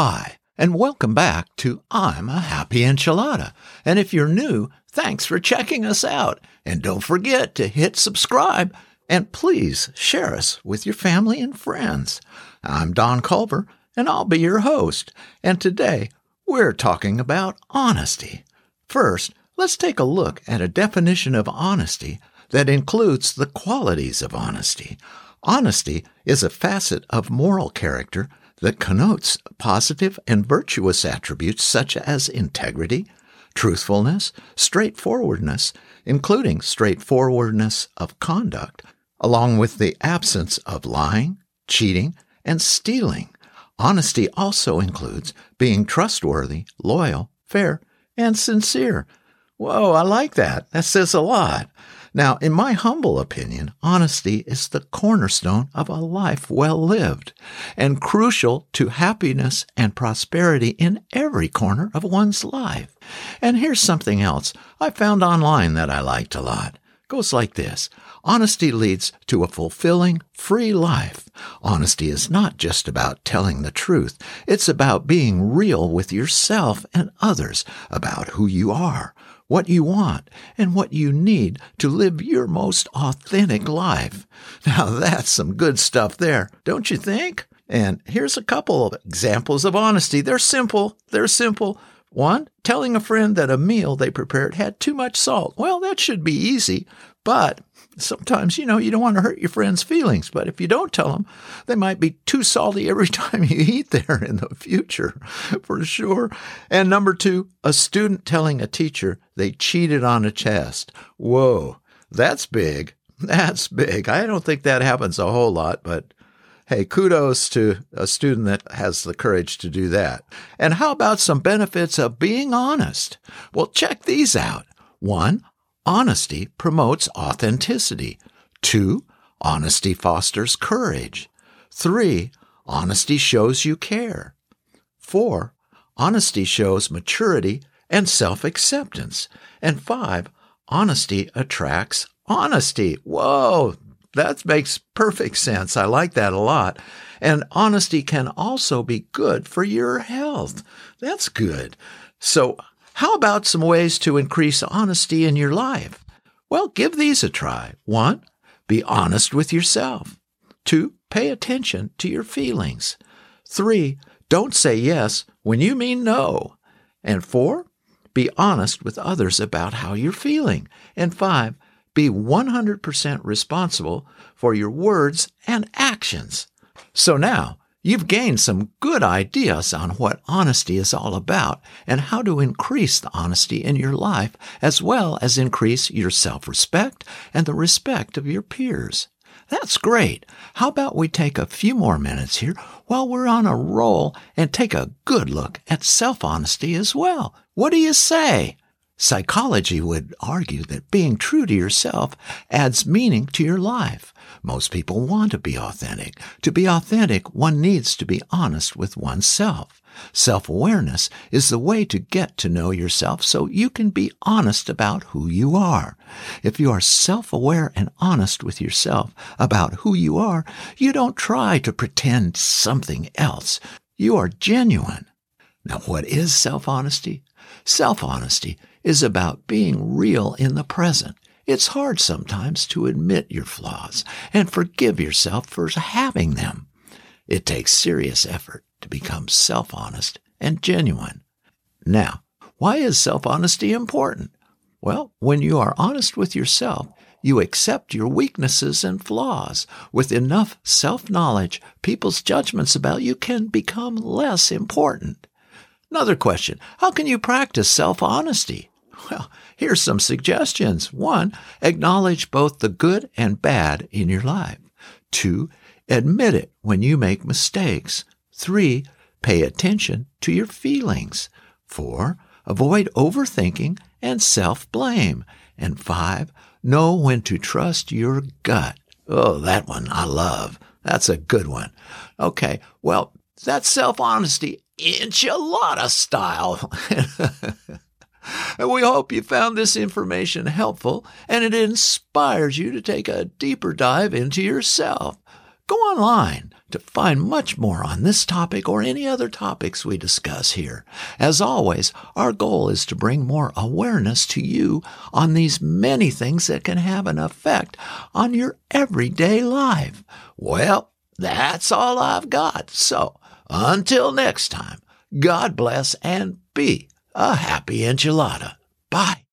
Hi, and welcome back to I'm a Happy Enchilada. And if you're new, thanks for checking us out. And don't forget to hit subscribe and please share us with your family and friends. I'm Don Culver, and I'll be your host. And today, we're talking about honesty. First, let's take a look at a definition of honesty that includes the qualities of honesty. Honesty is a facet of moral character that connotes positive and virtuous attributes such as integrity, truthfulness, straightforwardness, including straightforwardness of conduct, along with the absence of lying, cheating, and stealing. Honesty also includes being trustworthy, loyal, fair, and sincere. Whoa, I like that. That says a lot. Now, in my humble opinion, honesty is the cornerstone of a life well lived and crucial to happiness and prosperity in every corner of one's life. And here's something else I found online that I liked a lot. Goes like this. Honesty leads to a fulfilling, free life. Honesty is not just about telling the truth. It's about being real with yourself and others about who you are, what you want, and what you need to live your most authentic life. Now that's some good stuff there, don't you think? And here's a couple of examples of honesty. They're simple. They're simple. One, telling a friend that a meal they prepared had too much salt. Well, that should be easy, but sometimes, you know, you don't want to hurt your friend's feelings. But if you don't tell them, they might be too salty every time you eat there in the future, for sure. And number two, a student telling a teacher they cheated on a test. Whoa, that's big. That's big. I don't think that happens a whole lot, but hey, kudos to a student that has the courage to do that. And how about some benefits of being honest? Well, check these out. One, Honesty promotes authenticity. Two, honesty fosters courage. Three, honesty shows you care. Four, honesty shows maturity and self acceptance. And five, honesty attracts honesty. Whoa, that makes perfect sense. I like that a lot. And honesty can also be good for your health. That's good. So, how about some ways to increase honesty in your life? Well, give these a try. One, be honest with yourself. Two, pay attention to your feelings. Three, don't say yes when you mean no. And four, be honest with others about how you're feeling. And five, be 100% responsible for your words and actions. So now, You've gained some good ideas on what honesty is all about and how to increase the honesty in your life as well as increase your self-respect and the respect of your peers. That's great. How about we take a few more minutes here while we're on a roll and take a good look at self-honesty as well? What do you say? Psychology would argue that being true to yourself adds meaning to your life. Most people want to be authentic. To be authentic, one needs to be honest with oneself. Self-awareness is the way to get to know yourself so you can be honest about who you are. If you are self-aware and honest with yourself about who you are, you don't try to pretend something else. You are genuine. Now, what is self-honesty? Self-honesty is about being real in the present. It's hard sometimes to admit your flaws and forgive yourself for having them. It takes serious effort to become self-honest and genuine. Now, why is self-honesty important? Well, when you are honest with yourself, you accept your weaknesses and flaws. With enough self-knowledge, people's judgments about you can become less important. Another question. How can you practice self-honesty? Well, here's some suggestions. One, acknowledge both the good and bad in your life. Two, admit it when you make mistakes. Three, pay attention to your feelings. Four, avoid overthinking and self-blame. And five, know when to trust your gut. Oh, that one I love. That's a good one. Okay, well, that's self-honesty enchilada style. And we hope you found this information helpful and it inspires you to take a deeper dive into yourself. Go online to find much more on this topic or any other topics we discuss here. As always, our goal is to bring more awareness to you on these many things that can have an effect on your everyday life. Well, that's all I've got. So until next time, God bless and be a happy enchilada. Bye.